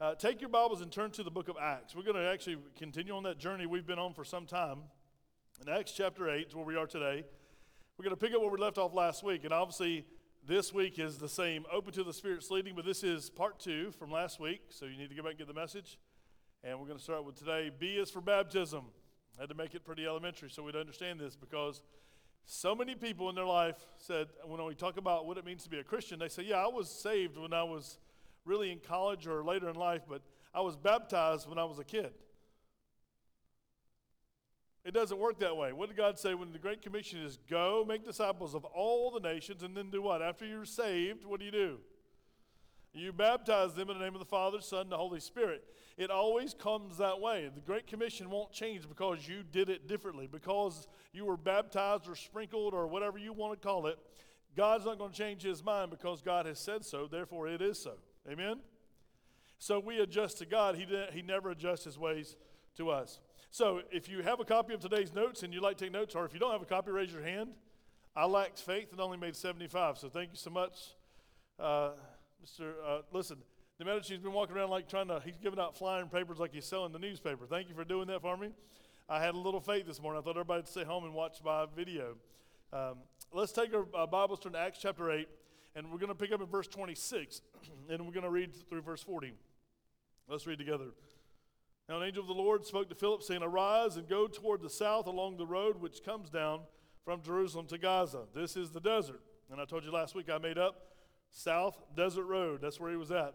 Uh, take your Bibles and turn to the book of Acts. We're going to actually continue on that journey we've been on for some time. In Acts chapter 8 is where we are today. We're going to pick up where we left off last week. And obviously, this week is the same open to the Spirit's leading, but this is part two from last week. So you need to go back and get the message. And we're going to start with today B is for baptism. I had to make it pretty elementary so we'd understand this because so many people in their life said, when we talk about what it means to be a Christian, they say, Yeah, I was saved when I was really in college or later in life, but I was baptized when I was a kid. It doesn't work that way. What did God say when the Great Commission is go, make disciples of all the nations, and then do what? After you're saved, what do you do? You baptize them in the name of the Father, Son, and the Holy Spirit. It always comes that way. The Great Commission won't change because you did it differently, because you were baptized or sprinkled or whatever you want to call it. God's not going to change his mind because God has said so, therefore it is so. Amen? So we adjust to God. He, did, he never adjusts his ways to us. So if you have a copy of today's notes and you'd like to take notes, or if you don't have a copy, raise your hand. I lacked faith and only made 75. So thank you so much, uh, Mr. Uh, listen, the Medici's been walking around like trying to, he's giving out flying papers like he's selling the newspaper. Thank you for doing that for me. I had a little faith this morning. I thought everybody would stay home and watch my video. Um, let's take our uh, Bibles to Acts chapter 8, and we're going to pick up in verse 26, and we're going to read through verse 40. Let's read together. Now, an angel of the Lord spoke to Philip, saying, Arise and go toward the south along the road which comes down from Jerusalem to Gaza. This is the desert. And I told you last week I made up South Desert Road. That's where he was at.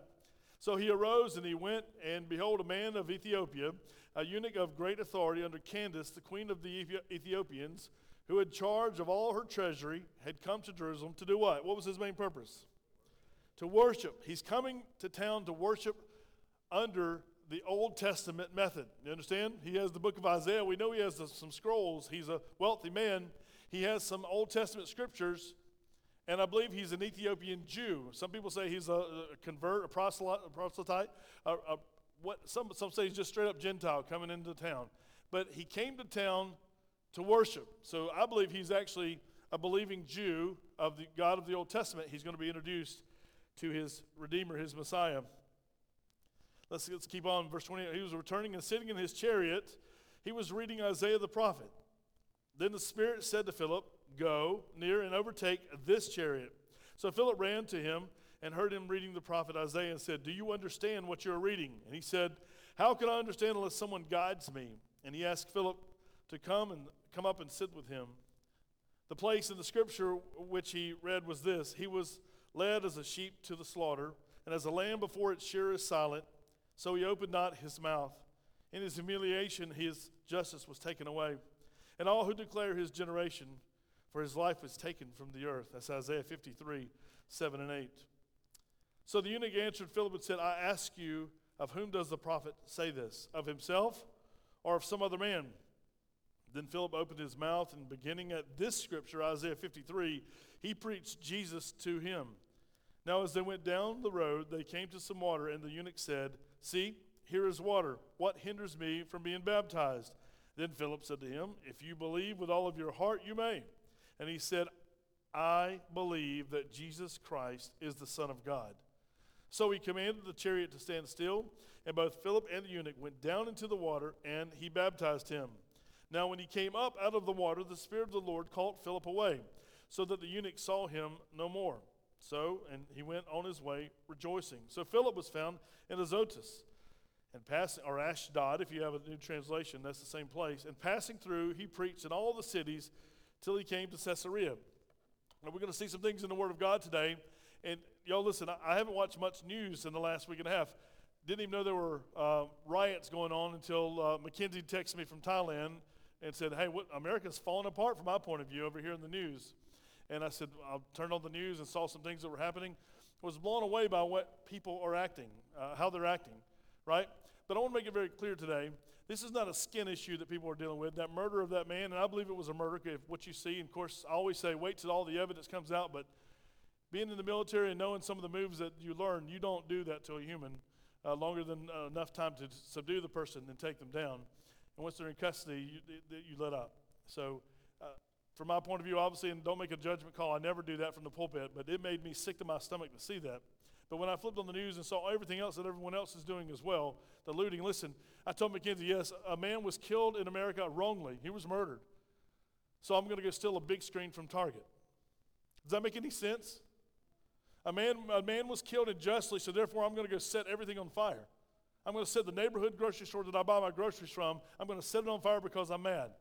So he arose and he went, and behold, a man of Ethiopia, a eunuch of great authority under Candace, the queen of the Ethiopians, who had charge of all her treasury, had come to Jerusalem to do what? What was his main purpose? To worship. He's coming to town to worship under the Old Testament method. You understand? He has the book of Isaiah. We know he has some scrolls. He's a wealthy man. He has some Old Testament scriptures, and I believe he's an Ethiopian Jew. Some people say he's a, a convert, a proselyte. A, a, what some some say he's just straight up Gentile coming into town. But he came to town to worship. So I believe he's actually a believing Jew of the God of the Old Testament. He's going to be introduced to his Redeemer, his Messiah. Let's, let's keep on. Verse 20. He was returning and sitting in his chariot. He was reading Isaiah the prophet. Then the Spirit said to Philip, Go near and overtake this chariot. So Philip ran to him and heard him reading the prophet Isaiah and said, Do you understand what you're reading? And he said, How can I understand unless someone guides me? And he asked Philip to come and come up and sit with him. The place in the scripture which he read was this He was led as a sheep to the slaughter, and as a lamb before its shearer is silent, so he opened not his mouth. In his humiliation, his justice was taken away. And all who declare his generation, for his life was taken from the earth. That's Isaiah 53, 7 and 8. So the eunuch answered Philip and said, I ask you, of whom does the prophet say this? Of himself or of some other man? Then Philip opened his mouth, and beginning at this scripture, Isaiah 53, he preached Jesus to him. Now, as they went down the road, they came to some water, and the eunuch said, See, here is water. What hinders me from being baptized? Then Philip said to him, If you believe with all of your heart, you may. And he said, I believe that Jesus Christ is the Son of God. So he commanded the chariot to stand still, and both Philip and the eunuch went down into the water, and he baptized him. Now, when he came up out of the water, the Spirit of the Lord called Philip away, so that the eunuch saw him no more. So, and he went on his way rejoicing. So Philip was found in Azotus, and passing, or Ashdod, if you have a new translation, that's the same place. And passing through, he preached in all the cities till he came to Caesarea. Now, we're going to see some things in the Word of God today. And y'all, listen, I haven't watched much news in the last week and a half. Didn't even know there were uh, riots going on until uh, Mackenzie texted me from Thailand and said, Hey, what, America's falling apart from my point of view over here in the news and I said, I turned on the news and saw some things that were happening. I was blown away by what people are acting, uh, how they're acting, right? But I want to make it very clear today this is not a skin issue that people are dealing with. That murder of that man, and I believe it was a murder, if what you see, and of course, I always say wait till all the evidence comes out, but being in the military and knowing some of the moves that you learn, you don't do that to a human uh, longer than uh, enough time to subdue the person and take them down. And once they're in custody, you, you let up. So uh, from my point of view, obviously, and don't make a judgment call, I never do that from the pulpit, but it made me sick to my stomach to see that. But when I flipped on the news and saw everything else that everyone else is doing as well, the looting, listen, I told Mackenzie, yes, a man was killed in America wrongly. He was murdered. So I'm going to go steal a big screen from Target. Does that make any sense? A man, a man was killed unjustly, so therefore I'm going to go set everything on fire. I'm going to set the neighborhood grocery store that I buy my groceries from, I'm going to set it on fire because I'm mad.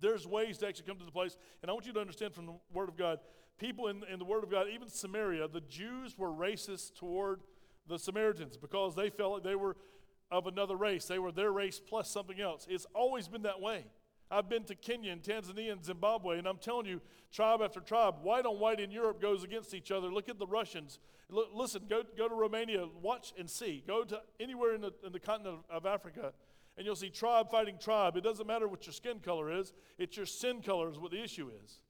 There's ways to actually come to the place, and I want you to understand from the Word of God people in, in the Word of God, even Samaria, the Jews were racist toward the Samaritans because they felt like they were of another race. They were their race plus something else. It's always been that way. I've been to Kenya and Tanzania and Zimbabwe, and I'm telling you, tribe after tribe, white on white in Europe goes against each other. Look at the Russians. L- listen, go, go to Romania, watch and see. Go to anywhere in the, in the continent of, of Africa, and you'll see tribe fighting tribe. It doesn't matter what your skin color is, it's your sin color is what the issue is.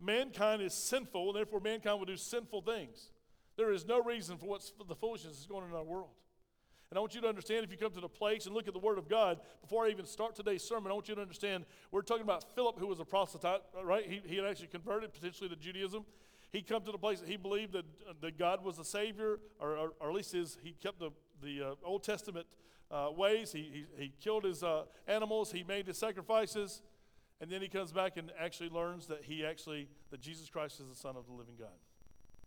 Mankind is sinful, and therefore mankind will do sinful things. There is no reason for what the foolishness is going on in our world. And I want you to understand if you come to the place and look at the Word of God, before I even start today's sermon, I want you to understand we're talking about Philip, who was a proselyte, right? He, he had actually converted potentially to Judaism. He come to the place that he believed that, uh, that God was the Savior, or, or, or, at least his, he kept the, the uh, Old Testament uh, ways. He, he, he killed his uh, animals, he made his sacrifices. And then he comes back and actually learns that he actually, that Jesus Christ is the Son of the living God.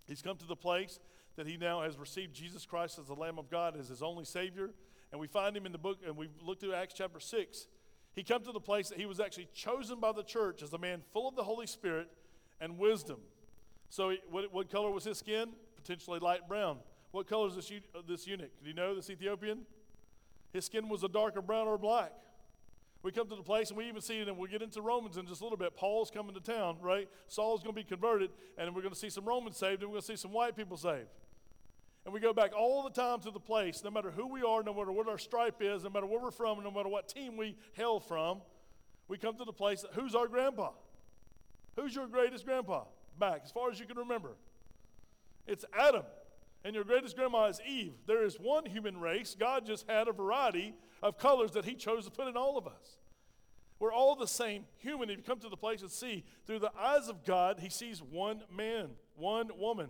He's come to the place that he now has received Jesus Christ as the Lamb of God as his only Savior. And we find him in the book, and we've looked through Acts chapter 6. He come to the place that he was actually chosen by the church as a man full of the Holy Spirit and wisdom. So, what, what color was his skin? Potentially light brown. What color is this, this eunuch? Do you know this Ethiopian? His skin was a darker brown or black. We come to the place and we even see it, and we'll get into Romans in just a little bit. Paul's coming to town, right? Saul's going to be converted, and we're going to see some Romans saved, and we're going to see some white people saved. And we go back all the time to the place, no matter who we are, no matter what our stripe is, no matter where we're from, no matter what team we hail from, we come to the place who's our grandpa? Who's your greatest grandpa? Back, as far as you can remember. It's Adam. And your greatest grandma is Eve. There is one human race. God just had a variety of colors that He chose to put in all of us. We're all the same human. If you come to the place and see, through the eyes of God, He sees one man, one woman.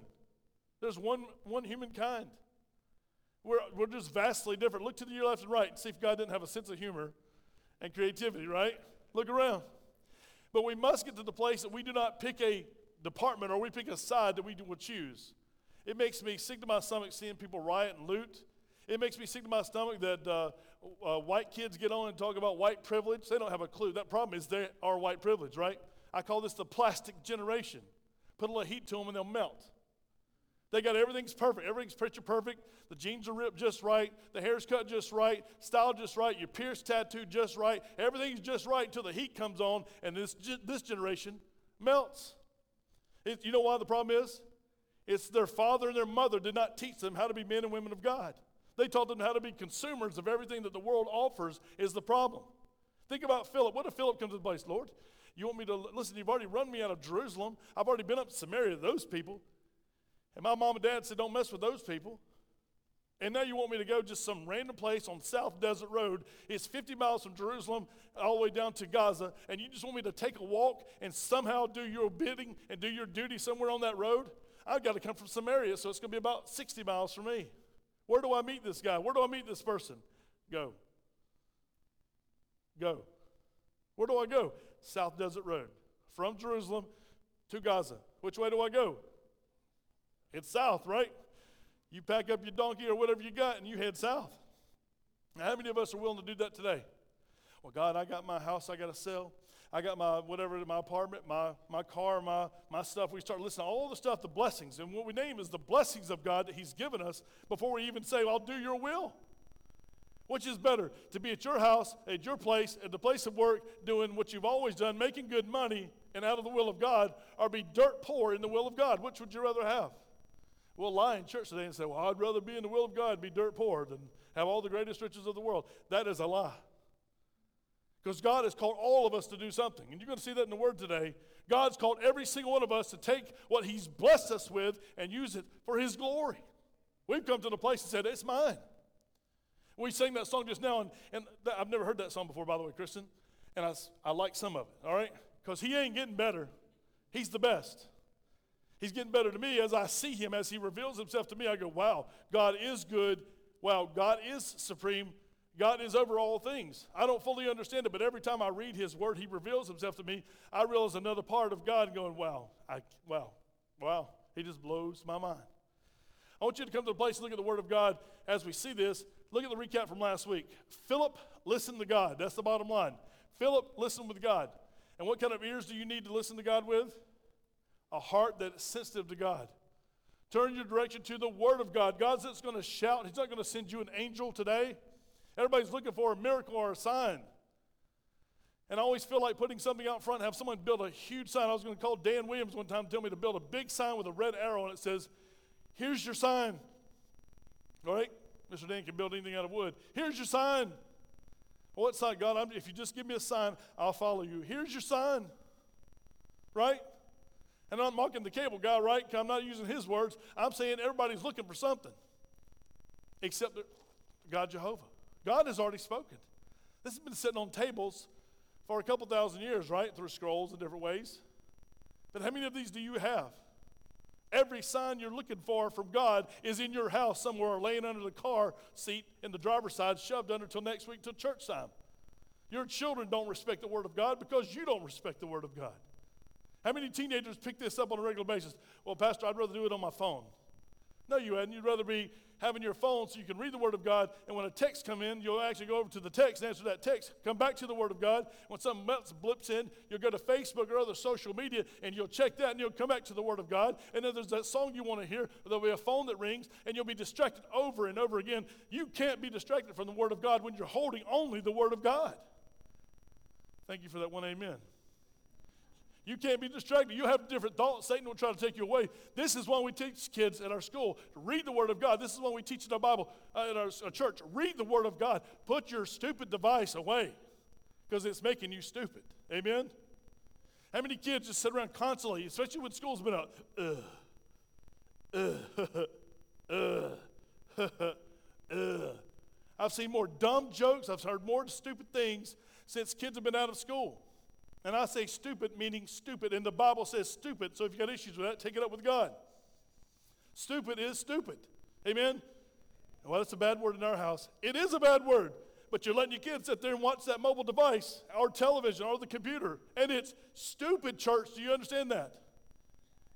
There's one, one humankind. We're, we're just vastly different. Look to your left and right and see if God didn't have a sense of humor and creativity, right? Look around. But we must get to the place that we do not pick a department or we pick a side that we will choose. It makes me sick to my stomach seeing people riot and loot. It makes me sick to my stomach that uh, uh, white kids get on and talk about white privilege. They don't have a clue. That problem is they are white privilege, right? I call this the plastic generation. Put a little heat to them and they'll melt. They got everything's perfect. Everything's picture perfect. The jeans are ripped just right. The hair's cut just right. Style just right. Your pierced tattoo just right. Everything's just right until the heat comes on and this, this generation melts. It, you know why the problem is? It's their father and their mother did not teach them how to be men and women of God. They taught them how to be consumers of everything that the world offers is the problem. Think about Philip. What if Philip comes to the place, Lord? You want me to listen? You've already run me out of Jerusalem. I've already been up to Samaria those people. And my mom and dad said, Don't mess with those people. And now you want me to go just some random place on South Desert Road. It's 50 miles from Jerusalem all the way down to Gaza. And you just want me to take a walk and somehow do your bidding and do your duty somewhere on that road? I've got to come from Samaria, so it's going to be about 60 miles from me. Where do I meet this guy? Where do I meet this person? Go. Go. Where do I go? South Desert Road. From Jerusalem to Gaza. Which way do I go? It's south, right? You pack up your donkey or whatever you got and you head south. Now, how many of us are willing to do that today? Well, God, I got my house I got to sell. I got my whatever, in my apartment, my, my car, my, my stuff. We start listening to all the stuff, the blessings. And what we name is the blessings of God that He's given us before we even say, well, I'll do your will. Which is better, to be at your house, at your place, at the place of work, doing what you've always done, making good money and out of the will of God, or be dirt poor in the will of God? Which would you rather have? We'll lie in church today and say, well, I'd rather be in the will of God, be dirt poor, than have all the greatest riches of the world. That is a lie. Because God has called all of us to do something. And you're going to see that in the Word today. God's called every single one of us to take what He's blessed us with and use it for His glory. We've come to the place and said, It's mine. We sang that song just now, and, and th- I've never heard that song before, by the way, Kristen. And I, I like some of it, all right? Because He ain't getting better, He's the best. He's getting better to me as I see him, as he reveals himself to me. I go, wow, God is good. Wow, God is supreme. God is over all things. I don't fully understand it, but every time I read his word, he reveals himself to me. I realize another part of God going, wow, I, wow, wow. He just blows my mind. I want you to come to a place and look at the word of God as we see this. Look at the recap from last week. Philip listened to God. That's the bottom line. Philip listened with God. And what kind of ears do you need to listen to God with? a heart that is sensitive to God. Turn your direction to the Word of God. God's not going to shout, He's not going to send you an angel today. Everybody's looking for a miracle or a sign. And I always feel like putting something out front, have someone build a huge sign. I was going to call Dan Williams one time, tell me to build a big sign with a red arrow, and it says, Here's your sign. All right? Mr. Dan can build anything out of wood. Here's your sign. What sign? God, I'm, if you just give me a sign, I'll follow you. Here's your sign. Right? And I'm mocking the cable guy, right? I'm not using his words. I'm saying everybody's looking for something except God Jehovah. God has already spoken. This has been sitting on tables for a couple thousand years, right? Through scrolls in different ways. But how many of these do you have? Every sign you're looking for from God is in your house somewhere, laying under the car seat in the driver's side, shoved under till next week till church time. Your children don't respect the Word of God because you don't respect the Word of God. How many teenagers pick this up on a regular basis? Well, Pastor, I'd rather do it on my phone. No, you hadn't. You'd rather be having your phone so you can read the Word of God, and when a text come in, you'll actually go over to the text, answer that text, come back to the Word of God. When something else blips in, you'll go to Facebook or other social media, and you'll check that, and you'll come back to the Word of God. And then there's that song you want to hear, there'll be a phone that rings, and you'll be distracted over and over again. You can't be distracted from the Word of God when you're holding only the Word of God. Thank you for that one amen. You can't be distracted. You have different thoughts. Satan will try to take you away. This is why we teach kids at our school to read the Word of God. This is why we teach in our Bible uh, in our, our church. Read the Word of God. Put your stupid device away because it's making you stupid. Amen? How many kids just sit around constantly, especially when school's been out? Ugh, ugh, ugh, ugh. I've seen more dumb jokes. I've heard more stupid things since kids have been out of school. And I say stupid meaning stupid, and the Bible says stupid, so if you've got issues with that, take it up with God. Stupid is stupid. Amen? Well, that's a bad word in our house. It is a bad word, but you're letting your kids sit there and watch that mobile device or television or the computer, and it's stupid, church. Do you understand that?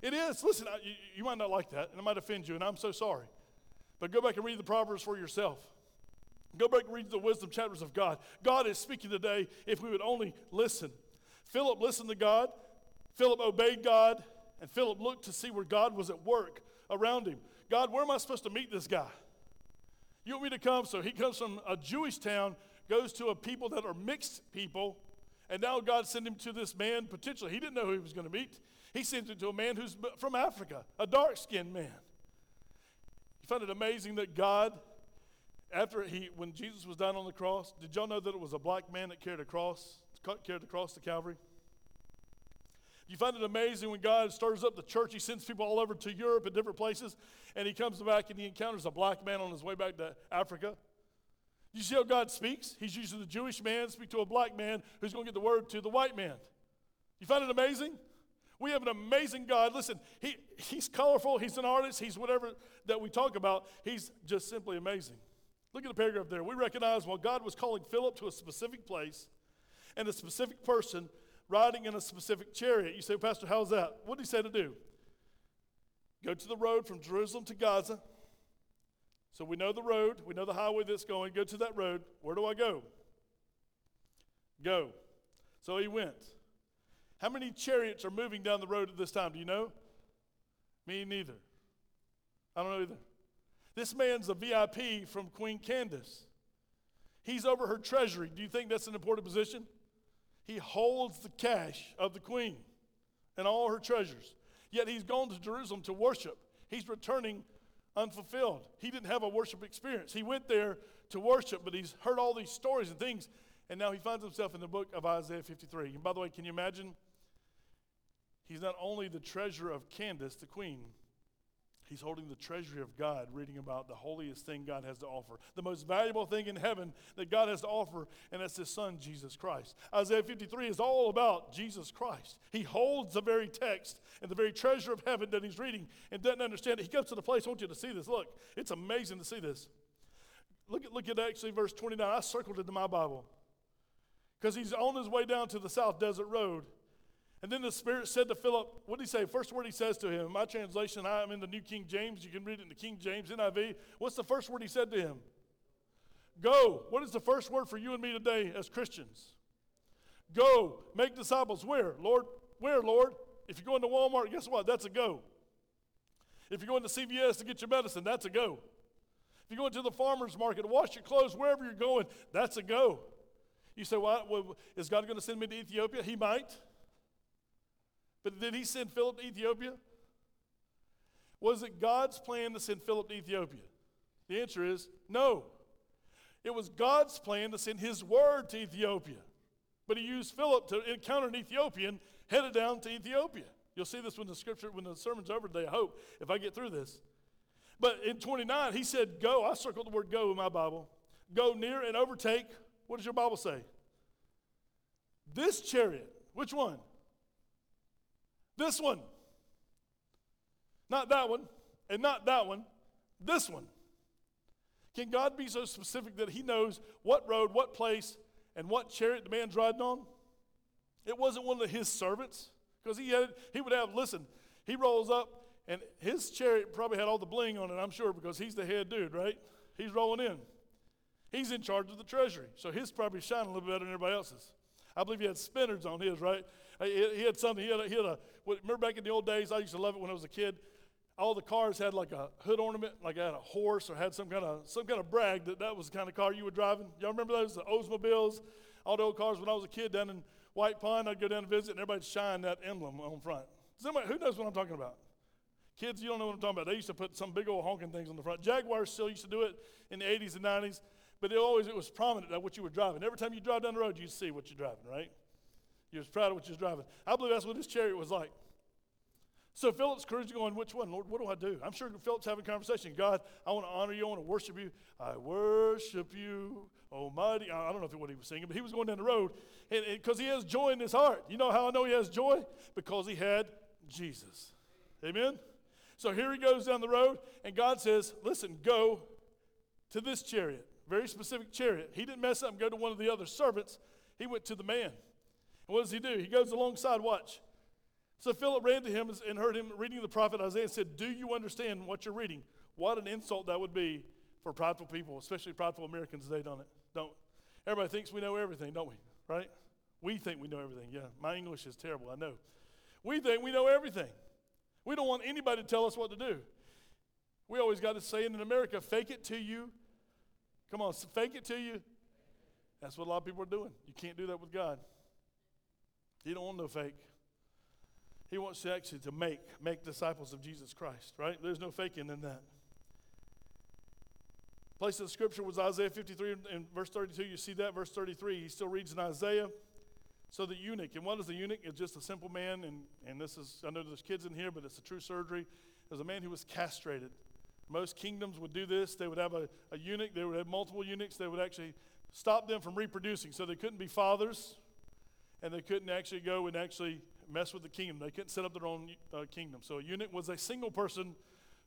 It is. Listen, you, you might not like that, and it might offend you, and I'm so sorry. But go back and read the Proverbs for yourself. Go back and read the wisdom chapters of God. God is speaking today if we would only listen. Philip listened to God, Philip obeyed God, and Philip looked to see where God was at work around him. God, where am I supposed to meet this guy? You want me to come? So he comes from a Jewish town, goes to a people that are mixed people, and now God sent him to this man potentially. He didn't know who he was going to meet. He sent him to a man who's from Africa, a dark skinned man. You find it amazing that God, after he, when Jesus was down on the cross, did y'all know that it was a black man that carried a cross? Carried the cross to Calvary? You find it amazing when God stirs up the church, He sends people all over to Europe and different places, and He comes back and He encounters a black man on his way back to Africa. You see how God speaks? He's using the Jewish man speak to a black man who's going to get the word to the white man. You find it amazing? We have an amazing God. Listen, he, He's colorful, He's an artist, He's whatever that we talk about. He's just simply amazing. Look at the paragraph there. We recognize while God was calling Philip to a specific place, and a specific person riding in a specific chariot. You say, Pastor, how's that? What did he say to do? Go to the road from Jerusalem to Gaza. So we know the road, we know the highway that's going. Go to that road. Where do I go? Go. So he went. How many chariots are moving down the road at this time? Do you know? Me neither. I don't know either. This man's a VIP from Queen Candace. He's over her treasury. Do you think that's an important position? He holds the cash of the queen and all her treasures. Yet he's gone to Jerusalem to worship. He's returning unfulfilled. He didn't have a worship experience. He went there to worship, but he's heard all these stories and things, and now he finds himself in the book of Isaiah 53. And by the way, can you imagine? He's not only the treasurer of Candace, the queen, He's holding the treasury of God, reading about the holiest thing God has to offer, the most valuable thing in heaven that God has to offer, and that's His Son, Jesus Christ. Isaiah 53 is all about Jesus Christ. He holds the very text and the very treasure of heaven that he's reading and doesn't understand it. He comes to the place, I want you to see this. Look, it's amazing to see this. Look at, look at actually verse 29. I circled it in my Bible because he's on his way down to the South Desert Road and then the Spirit said to Philip, what did he say? First word he says to him. My translation, I'm in the New King James. You can read it in the King James, NIV. What's the first word he said to him? Go. What is the first word for you and me today as Christians? Go. Make disciples. Where? Lord, where, Lord? If you're going to Walmart, guess what? That's a go. If you're going to CVS to get your medicine, that's a go. If you're going to the farmer's market to wash your clothes, wherever you're going, that's a go. You say, well, is God going to send me to Ethiopia? He might. But did he send Philip to Ethiopia? Was it God's plan to send Philip to Ethiopia? The answer is no. It was God's plan to send his word to Ethiopia. But he used Philip to encounter an Ethiopian headed down to Ethiopia. You'll see this when the scripture, when the sermon's over today, I hope, if I get through this. But in 29, he said, Go. I circled the word go in my Bible. Go near and overtake. What does your Bible say? This chariot. Which one? This one. Not that one, and not that one, this one. Can God be so specific that He knows what road, what place, and what chariot the man's riding on? It wasn't one of his servants, because he had he would have, listen, he rolls up, and his chariot probably had all the bling on it, I'm sure, because he's the head dude, right? He's rolling in. He's in charge of the treasury, so his probably shining a little better than everybody else's. I believe he had spinners on his, right? He, had something, he had, a, he had a, remember back in the old days, I used to love it when I was a kid. All the cars had like a hood ornament, like had a horse or had some kind of some kind of brag that that was the kind of car you were driving. Y'all remember those, the Oldsmobiles? All the old cars when I was a kid down in White Pine, I'd go down and visit and everybody'd shine that emblem on front. Somebody, who knows what I'm talking about? Kids, you don't know what I'm talking about. They used to put some big old honking things on the front. Jaguars still used to do it in the 80s and 90s, but it always it was prominent that what you were driving. Every time you drive down the road, you see what you're driving, right? He was proud of what he was driving. I believe that's what his chariot was like. So Philip's courage going, which one? Lord, what do I do? I'm sure Philip's having a conversation. God, I want to honor you. I want to worship you. I worship you, Almighty. I don't know if what he was singing, but he was going down the road because he has joy in his heart. You know how I know he has joy? Because he had Jesus. Amen? So here he goes down the road, and God says, listen, go to this chariot, very specific chariot. He didn't mess up and go to one of the other servants. He went to the man. What does he do? He goes alongside, watch. So Philip ran to him and heard him reading the prophet Isaiah and said, Do you understand what you're reading? What an insult that would be for prideful people, especially prideful Americans today, don't it? Don't. Everybody thinks we know everything, don't we? Right? We think we know everything. Yeah, my English is terrible, I know. We think we know everything. We don't want anybody to tell us what to do. We always got to say in America, fake it to you. Come on, fake it to you. That's what a lot of people are doing. You can't do that with God. He don't want no fake. He wants to actually to make make disciples of Jesus Christ, right? There's no faking in that. Place of scripture was Isaiah 53 and verse 32. You see that verse 33. He still reads in Isaiah. So the eunuch, and what is the eunuch? It's just a simple man, and, and this is I know there's kids in here, but it's a true surgery. There's a man who was castrated. Most kingdoms would do this. They would have a, a eunuch, they would have multiple eunuchs, they would actually stop them from reproducing. So they couldn't be fathers, and they couldn't actually go and actually mess with the kingdom. They couldn't set up their own uh, kingdom. So a eunuch was a single person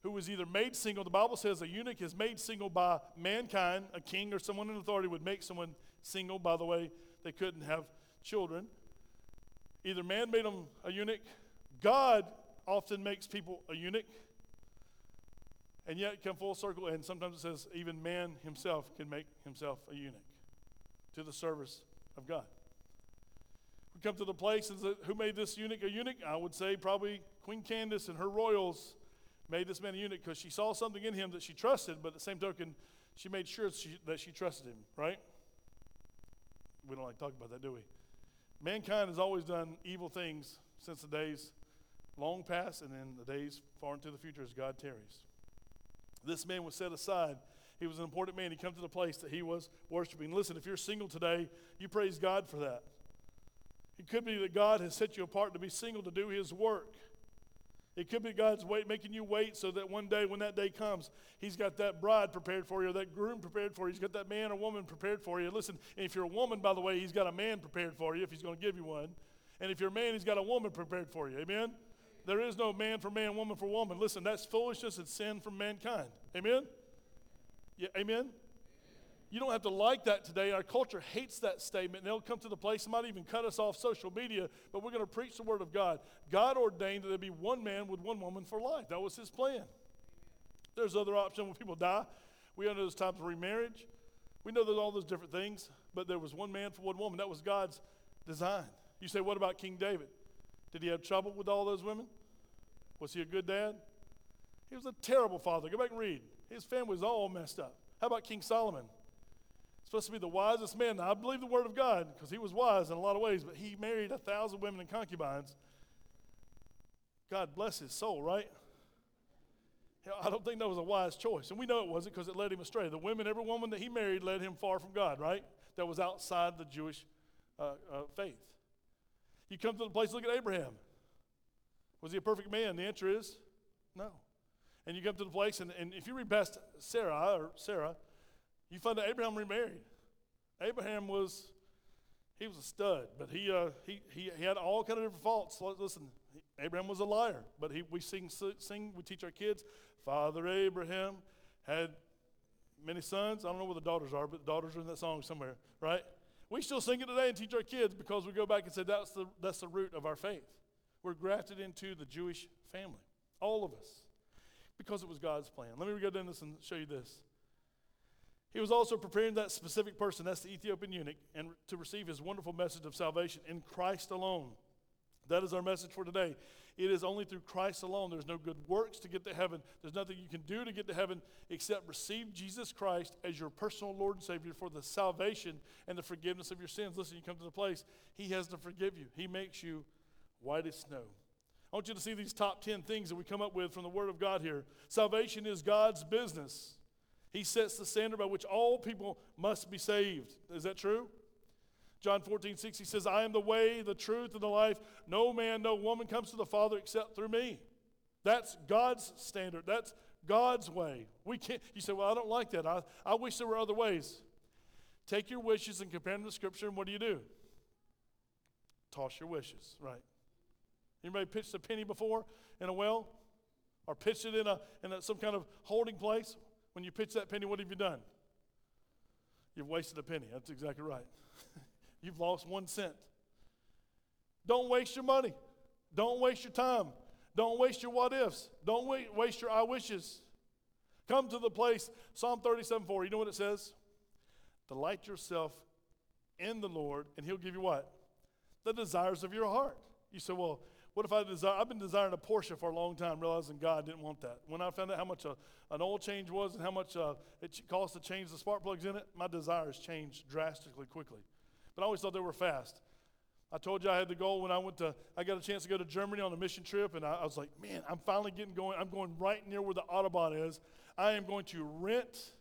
who was either made single. The Bible says a eunuch is made single by mankind. A king or someone in authority would make someone single. By the way, they couldn't have children. Either man made them a eunuch. God often makes people a eunuch. And yet come full circle, and sometimes it says even man himself can make himself a eunuch to the service of God. Come to the place and who made this eunuch a eunuch? I would say probably Queen Candace and her royals made this man a eunuch because she saw something in him that she trusted, but at the same token, she made sure she, that she trusted him, right? We don't like to talk about that, do we? Mankind has always done evil things since the days long past and then the days far into the future as God tarries. This man was set aside. He was an important man. He come to the place that he was worshiping. Listen, if you're single today, you praise God for that. It could be that God has set you apart to be single to do His work. It could be God's wait, making you wait so that one day, when that day comes, He's got that bride prepared for you, or that groom prepared for you. He's got that man or woman prepared for you. Listen, if you're a woman, by the way, He's got a man prepared for you if He's going to give you one. And if you're a man, He's got a woman prepared for you. Amen? There is no man for man, woman for woman. Listen, that's foolishness and sin from mankind. Amen? Yeah, amen? You don't have to like that today. Our culture hates that statement, they'll come to the place, they might even cut us off social media, but we're going to preach the Word of God. God ordained that there be one man with one woman for life. That was His plan. There's other options when people die. We know those times of remarriage. We know there's all those different things, but there was one man for one woman. That was God's design. You say, what about King David? Did he have trouble with all those women? Was he a good dad? He was a terrible father. Go back and read. His family was all messed up. How about King Solomon? Supposed to be the wisest man. Now, I believe the word of God because he was wise in a lot of ways, but he married a thousand women and concubines. God bless his soul, right? I don't think that was a wise choice. And we know it wasn't because it led him astray. The women, every woman that he married, led him far from God, right? That was outside the Jewish uh, uh, faith. You come to the place, look at Abraham. Was he a perfect man? The answer is no. And you come to the place, and, and if you read past Sarah or Sarah, you find that Abraham remarried. Abraham was, he was a stud, but he, uh, he, he, he had all kind of different faults. Listen, Abraham was a liar, but he, we sing, sing, we teach our kids, Father Abraham had many sons. I don't know where the daughters are, but the daughters are in that song somewhere, right? We still sing it today and teach our kids because we go back and say that's the, that's the root of our faith. We're grafted into the Jewish family, all of us, because it was God's plan. Let me go down this and show you this. He was also preparing that specific person, that's the Ethiopian eunuch, and to receive his wonderful message of salvation in Christ alone. That is our message for today. It is only through Christ alone. There's no good works to get to heaven. There's nothing you can do to get to heaven except receive Jesus Christ as your personal Lord and Savior for the salvation and the forgiveness of your sins. Listen, you come to the place, He has to forgive you. He makes you white as snow. I want you to see these top 10 things that we come up with from the Word of God here. Salvation is God's business. He sets the standard by which all people must be saved. Is that true? John 14, 6, he says, I am the way, the truth, and the life. No man, no woman comes to the Father except through me. That's God's standard. That's God's way. We can't, you say, well, I don't like that. I, I wish there were other ways. Take your wishes and compare them to Scripture, and what do you do? Toss your wishes, right? Anybody pitched a penny before in a well? Or pitched it in, a, in a, some kind of holding place? When you pitch that penny, what have you done? You've wasted a penny. That's exactly right. You've lost one cent. Don't waste your money. Don't waste your time. Don't waste your what ifs. Don't waste your I wishes. Come to the place, Psalm 37 4. You know what it says? Delight yourself in the Lord, and He'll give you what? The desires of your heart. You say, well, what if I desire? I've been desiring a Porsche for a long time, realizing God didn't want that. When I found out how much a, an oil change was and how much uh, it cost to change the spark plugs in it, my desires changed drastically quickly. But I always thought they were fast. I told you I had the goal when I went to, I got a chance to go to Germany on a mission trip, and I, I was like, man, I'm finally getting going. I'm going right near where the Autobahn is. I am going to rent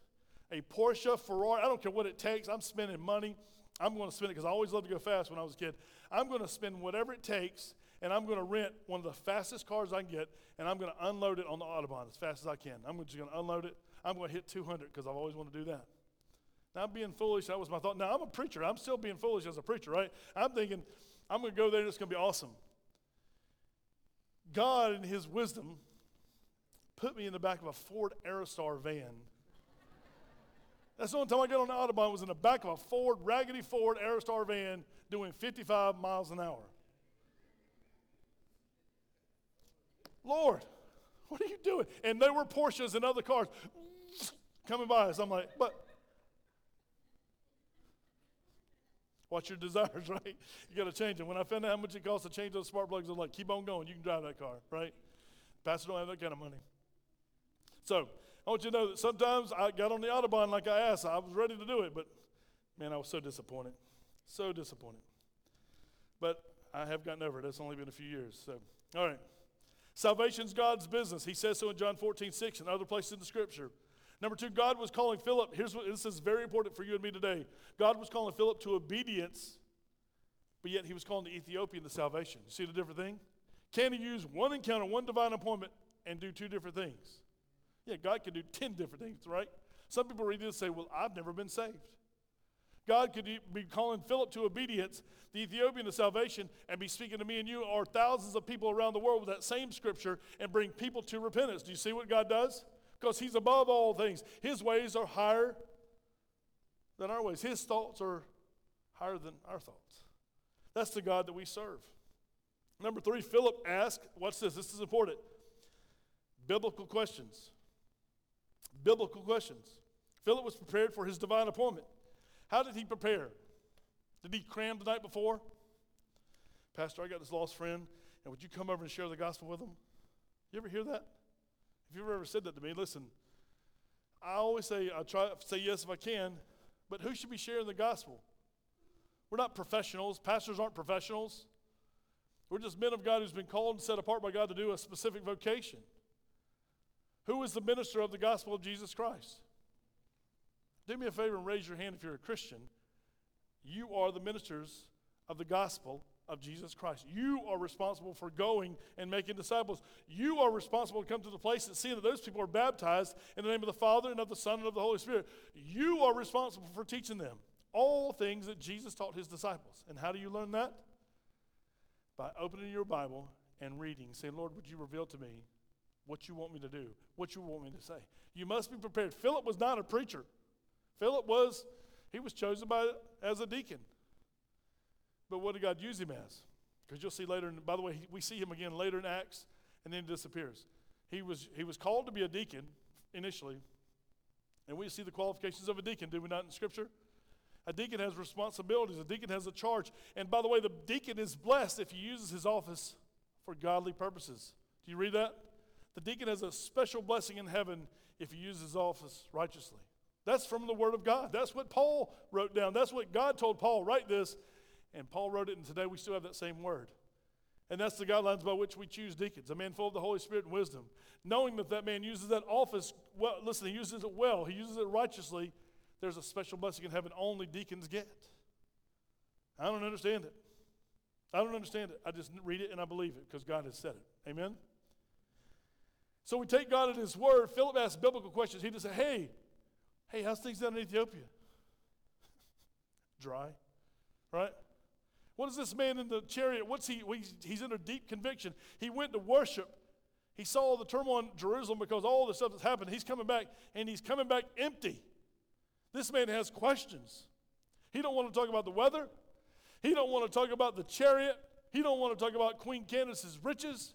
a Porsche, Ferrari. I don't care what it takes. I'm spending money. I'm going to spend it because I always loved to go fast when I was a kid. I'm going to spend whatever it takes and I'm going to rent one of the fastest cars I can get, and I'm going to unload it on the Autobahn as fast as I can. I'm just going to unload it. I'm going to hit 200 because I've always wanted to do that. Now, I'm being foolish. That was my thought. Now, I'm a preacher. I'm still being foolish as a preacher, right? I'm thinking, I'm going to go there and it's going to be awesome. God, in His wisdom, put me in the back of a Ford Aerostar van. That's the only time I got on the Autobahn was in the back of a Ford, raggedy Ford Aerostar van doing 55 miles an hour. Lord, what are you doing? And there were Porsches and other cars coming by us. I'm like, but watch your desires, right? You got to change them. When I found out how much it costs to change those spark plugs, I'm like, keep on going. You can drive that car, right? Pastor don't have that kind of money. So I want you to know that sometimes I got on the Autobahn like I asked. I was ready to do it, but man, I was so disappointed. So disappointed. But I have gotten over it. It's only been a few years. So, all right. Salvation's God's business. He says so in John 14, 6 and other places in the scripture. Number two, God was calling Philip. Here's what this is very important for you and me today. God was calling Philip to obedience, but yet he was calling the Ethiopian to salvation. You see the different thing? Can he use one encounter, one divine appointment, and do two different things? Yeah, God can do 10 different things, right? Some people read this and say, Well, I've never been saved. God could be calling Philip to obedience, the Ethiopian to salvation, and be speaking to me and you or thousands of people around the world with that same scripture and bring people to repentance. Do you see what God does? Because He's above all things. His ways are higher than our ways, His thoughts are higher than our thoughts. That's the God that we serve. Number three, Philip asked, What's this? This is important. Biblical questions. Biblical questions. Philip was prepared for his divine appointment. How did he prepare? Did he cram the night before? Pastor, I got this lost friend, and would you come over and share the gospel with him? You ever hear that? If you've ever said that to me, listen, I always say, I try to say yes if I can, but who should be sharing the gospel? We're not professionals. Pastors aren't professionals. We're just men of God who's been called and set apart by God to do a specific vocation. Who is the minister of the gospel of Jesus Christ? Do me a favor and raise your hand if you're a Christian. You are the ministers of the gospel of Jesus Christ. You are responsible for going and making disciples. You are responsible to come to the place and see that those people are baptized in the name of the Father and of the Son and of the Holy Spirit. You are responsible for teaching them all things that Jesus taught his disciples. And how do you learn that? By opening your Bible and reading, Say, Lord, would you reveal to me what you want me to do, what you want me to say? You must be prepared. Philip was not a preacher. Philip was, he was chosen by, as a deacon. But what did God use him as? Because you'll see later, by the way, we see him again later in Acts, and then he disappears. He was, he was called to be a deacon initially, and we see the qualifications of a deacon, do we not in Scripture? A deacon has responsibilities, a deacon has a charge. And by the way, the deacon is blessed if he uses his office for godly purposes. Do you read that? The deacon has a special blessing in heaven if he uses his office righteously. That's from the Word of God. That's what Paul wrote down. That's what God told Paul. Write this. And Paul wrote it, and today we still have that same word. And that's the guidelines by which we choose deacons a man full of the Holy Spirit and wisdom. Knowing that that man uses that office well, listen, he uses it well, he uses it righteously. There's a special blessing in heaven only deacons get. I don't understand it. I don't understand it. I just read it and I believe it because God has said it. Amen? So we take God at His word. Philip asked biblical questions. He just said, Hey, Hey, how's things down in Ethiopia? Dry, right? What is this man in the chariot? What's he? He's under deep conviction. He went to worship. He saw the turmoil in Jerusalem because all the stuff that's happened. He's coming back, and he's coming back empty. This man has questions. He don't want to talk about the weather. He don't want to talk about the chariot. He don't want to talk about Queen Candace's riches.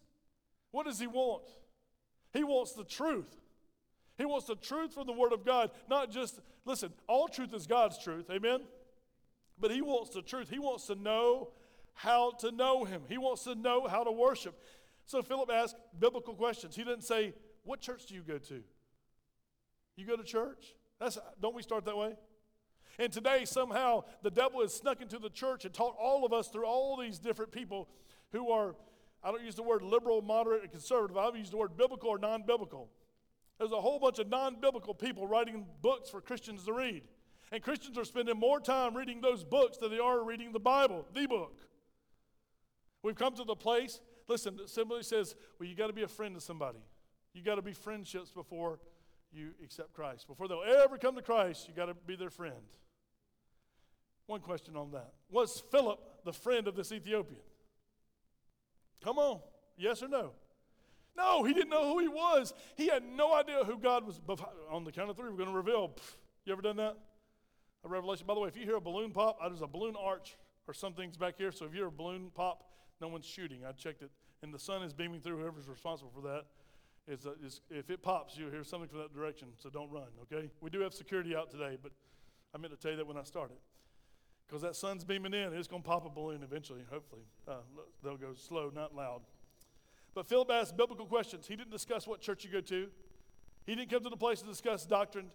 What does he want? He wants the truth. He wants the truth from the Word of God, not just, listen, all truth is God's truth, amen? But He wants the truth. He wants to know how to know Him, He wants to know how to worship. So Philip asked biblical questions. He didn't say, What church do you go to? You go to church? That's, don't we start that way? And today, somehow, the devil has snuck into the church and taught all of us through all these different people who are, I don't use the word liberal, moderate, and conservative. I've used the word biblical or non biblical. There's a whole bunch of non biblical people writing books for Christians to read. And Christians are spending more time reading those books than they are reading the Bible, the book. We've come to the place, listen, simply says, well, you got to be a friend to somebody. You got to be friendships before you accept Christ. Before they'll ever come to Christ, you got to be their friend. One question on that. Was Philip the friend of this Ethiopian? Come on, yes or no? No, he didn't know who he was. He had no idea who God was. On the count of three, we're going to reveal. You ever done that? A revelation. By the way, if you hear a balloon pop, there's a balloon arch or something's back here. So if you hear a balloon pop, no one's shooting. I checked it. And the sun is beaming through whoever's responsible for that. Is, uh, is, if it pops, you'll hear something from that direction. So don't run, okay? We do have security out today, but I meant to tell you that when I started. Because that sun's beaming in, it's going to pop a balloon eventually, hopefully. Uh, they'll go slow, not loud. But Philip asked biblical questions. He didn't discuss what church you go to. He didn't come to the place to discuss doctrine.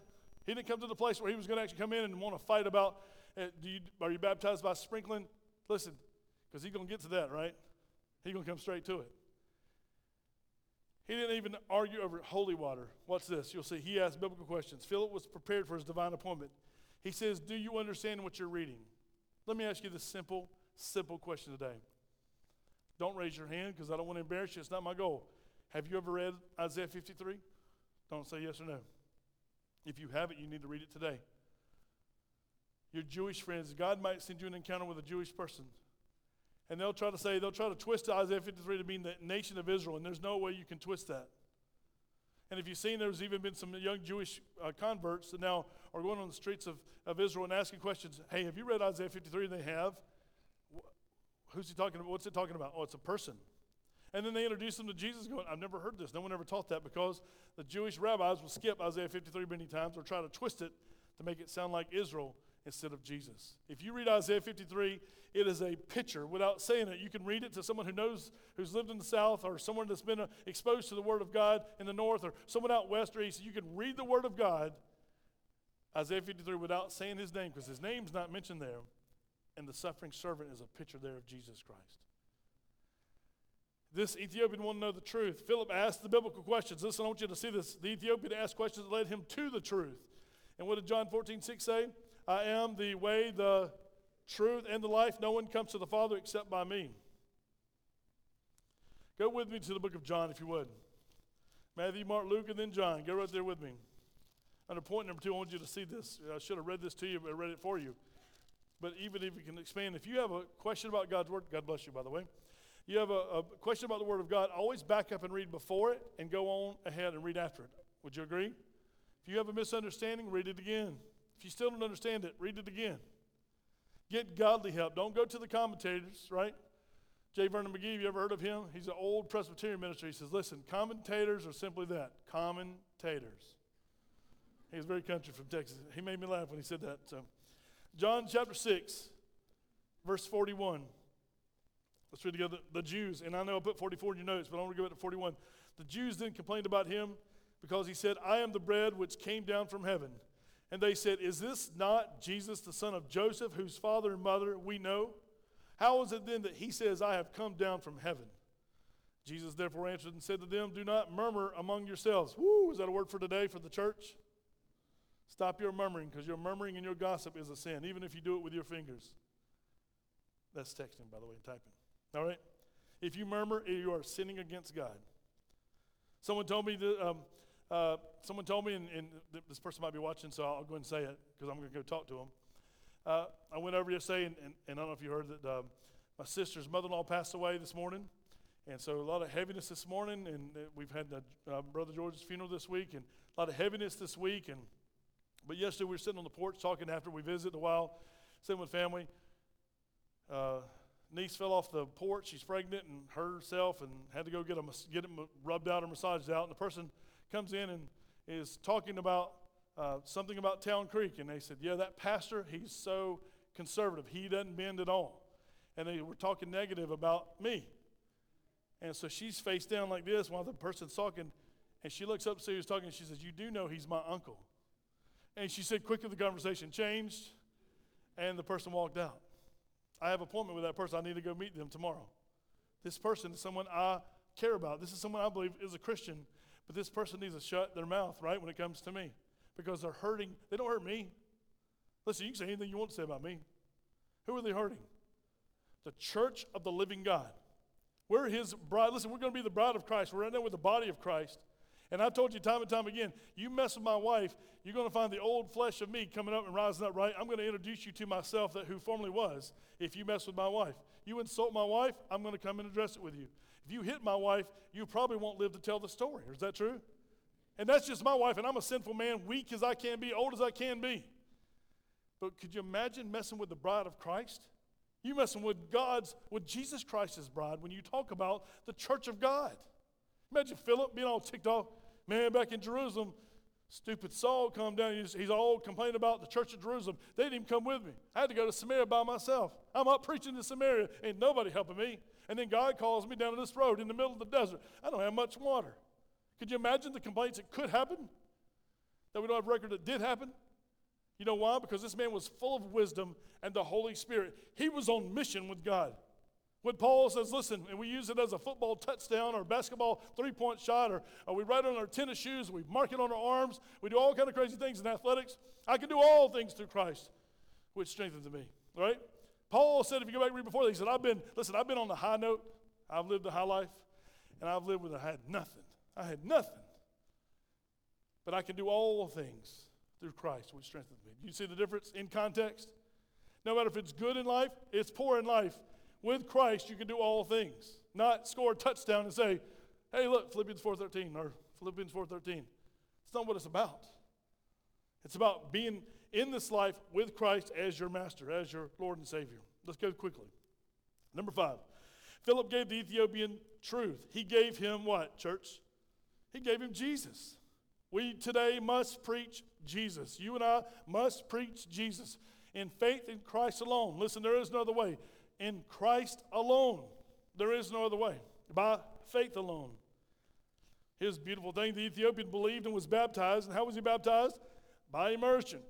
He didn't come to the place where he was going to actually come in and want to fight about, uh, you, are you baptized by sprinkling? Listen, because he's going to get to that, right? He's going to come straight to it. He didn't even argue over holy water. What's this? You'll see. He asked biblical questions. Philip was prepared for his divine appointment. He says, Do you understand what you're reading? Let me ask you this simple, simple question today Don't raise your hand because I don't want to embarrass you. It's not my goal. Have you ever read Isaiah 53? Don't say yes or no. If you haven't, you need to read it today. Your Jewish friends, God might send you an encounter with a Jewish person. And they'll try to say, they'll try to twist Isaiah 53 to mean the nation of Israel, and there's no way you can twist that. And if you've seen, there's even been some young Jewish uh, converts that now are going on the streets of, of Israel and asking questions. Hey, have you read Isaiah 53? And they have. Who's he talking about? What's it talking about? Oh, it's a person. And then they introduce them to Jesus, going, I've never heard this. No one ever taught that because the Jewish rabbis will skip Isaiah 53 many times or try to twist it to make it sound like Israel instead of Jesus. If you read Isaiah 53, it is a picture without saying it. You can read it to someone who knows, who's lived in the South, or someone that's been uh, exposed to the Word of God in the North, or someone out West or East. You can read the Word of God, Isaiah 53, without saying his name, because his name's not mentioned there. And the suffering servant is a picture there of Jesus Christ. This Ethiopian wanted to know the truth. Philip asked the biblical questions. Listen, I want you to see this. The Ethiopian asked questions that led him to the truth. And what did John 14, 6 say? I am the way, the truth, and the life. No one comes to the Father except by me. Go with me to the book of John, if you would. Matthew, Mark, Luke, and then John. Go right there with me. Under point number two, I want you to see this. I should have read this to you, but I read it for you. But even if you can expand, if you have a question about God's Word, God bless you, by the way. You have a, a question about the Word of God, always back up and read before it and go on ahead and read after it. Would you agree? If you have a misunderstanding, read it again. If you still don't understand it, read it again. Get godly help. Don't go to the commentators, right? J. Vernon McGee, you ever heard of him? He's an old Presbyterian minister. He says, listen, commentators are simply that commentators. He's very country from Texas. He made me laugh when he said that. So, John chapter 6, verse 41. Let's read together. The Jews, and I know I put 44 in your notes, but I want to go back to 41. The Jews then complained about him because he said, I am the bread which came down from heaven. And they said, Is this not Jesus, the son of Joseph, whose father and mother we know? How is it then that he says, I have come down from heaven? Jesus therefore answered and said to them, Do not murmur among yourselves. Woo, is that a word for today for the church? Stop your murmuring, because your murmuring and your gossip is a sin, even if you do it with your fingers. That's texting, by the way, typing. All right? If you murmur, you are sinning against God. Someone told me. Um, uh, someone told me, and, and, this person might be watching, so I'll go and say it because I'm going to go talk to them. Uh, I went over yesterday, and, and, and I don't know if you heard that um, my sister's mother in law passed away this morning. And so a lot of heaviness this morning, and uh, we've had uh, Brother George's funeral this week, and a lot of heaviness this week. And But yesterday we were sitting on the porch talking after we visited a while, sitting with family. Uh, niece fell off the porch. She's pregnant and herself, and had to go get, a, get it rubbed out or massaged out. And the person comes in and is talking about uh, something about Town Creek. And they said, Yeah, that pastor, he's so conservative. He doesn't bend at all. And they were talking negative about me. And so she's face down like this while the person's talking. And she looks up to see who's talking. And she says, You do know he's my uncle. And she said, Quickly, the conversation changed. And the person walked out. I have an appointment with that person. I need to go meet them tomorrow. This person is someone I care about. This is someone I believe is a Christian but this person needs to shut their mouth, right, when it comes to me because they're hurting. They don't hurt me. Listen, you can say anything you want to say about me. Who are they hurting? The church of the living God. We're his bride. Listen, we're going to be the bride of Christ. We're right now with the body of Christ. And I've told you time and time again, you mess with my wife, you're going to find the old flesh of me coming up and rising up, right? I'm going to introduce you to myself that who formerly was if you mess with my wife. You insult my wife, I'm going to come and address it with you. If you hit my wife, you probably won't live to tell the story. Is that true? And that's just my wife, and I'm a sinful man, weak as I can be, old as I can be. But could you imagine messing with the bride of Christ? You messing with God's, with Jesus Christ's bride when you talk about the church of God. Imagine Philip being all ticked off. Man, back in Jerusalem, stupid Saul come down. He's, he's all complaining about the church of Jerusalem. They didn't even come with me. I had to go to Samaria by myself. I'm up preaching in Samaria. Ain't nobody helping me. And then God calls me down to this road in the middle of the desert. I don't have much water. Could you imagine the complaints that could happen? That we don't have record that did happen? You know why? Because this man was full of wisdom and the Holy Spirit. He was on mission with God. When Paul says, listen, and we use it as a football touchdown or basketball three-point shot, or, or we write it on our tennis shoes, we mark it on our arms, we do all kind of crazy things in athletics. I can do all things through Christ, which strengthens me. Right? Paul said, if you go back and read before he said, I've been, listen, I've been on the high note. I've lived a high life, and I've lived with I had nothing. I had nothing. But I can do all things through Christ, which strengthens me. You see the difference in context? No matter if it's good in life, it's poor in life. With Christ, you can do all things. Not score a touchdown and say, hey, look, Philippians 4.13 or Philippians 4.13. It's not what it's about. It's about being in this life with Christ as your master, as your Lord and Savior. Let's go quickly. Number five, Philip gave the Ethiopian truth. He gave him what, church? He gave him Jesus. We today must preach Jesus. You and I must preach Jesus in faith in Christ alone. Listen, there is no other way. In Christ alone, there is no other way. By faith alone. Here's a beautiful thing the Ethiopian believed and was baptized. And how was he baptized? By immersion.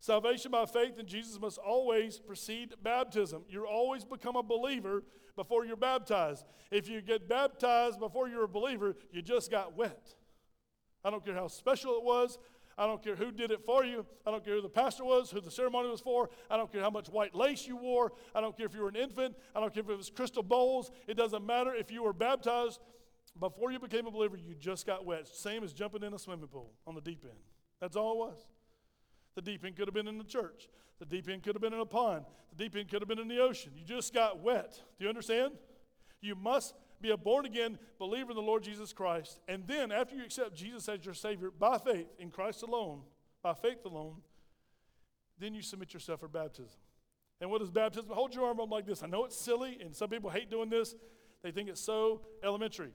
Salvation by faith in Jesus must always precede baptism. You always become a believer before you're baptized. If you get baptized before you're a believer, you just got wet. I don't care how special it was. I don't care who did it for you. I don't care who the pastor was, who the ceremony was for. I don't care how much white lace you wore. I don't care if you were an infant. I don't care if it was crystal bowls. It doesn't matter if you were baptized before you became a believer, you just got wet. Same as jumping in a swimming pool on the deep end. That's all it was. The deep end could have been in the church. The deep end could have been in a pond. The deep end could have been in the ocean. You just got wet. Do you understand? You must be a born again believer in the Lord Jesus Christ. And then, after you accept Jesus as your Savior by faith in Christ alone, by faith alone, then you submit yourself for baptism. And what is baptism? Hold your arm up like this. I know it's silly, and some people hate doing this. They think it's so elementary.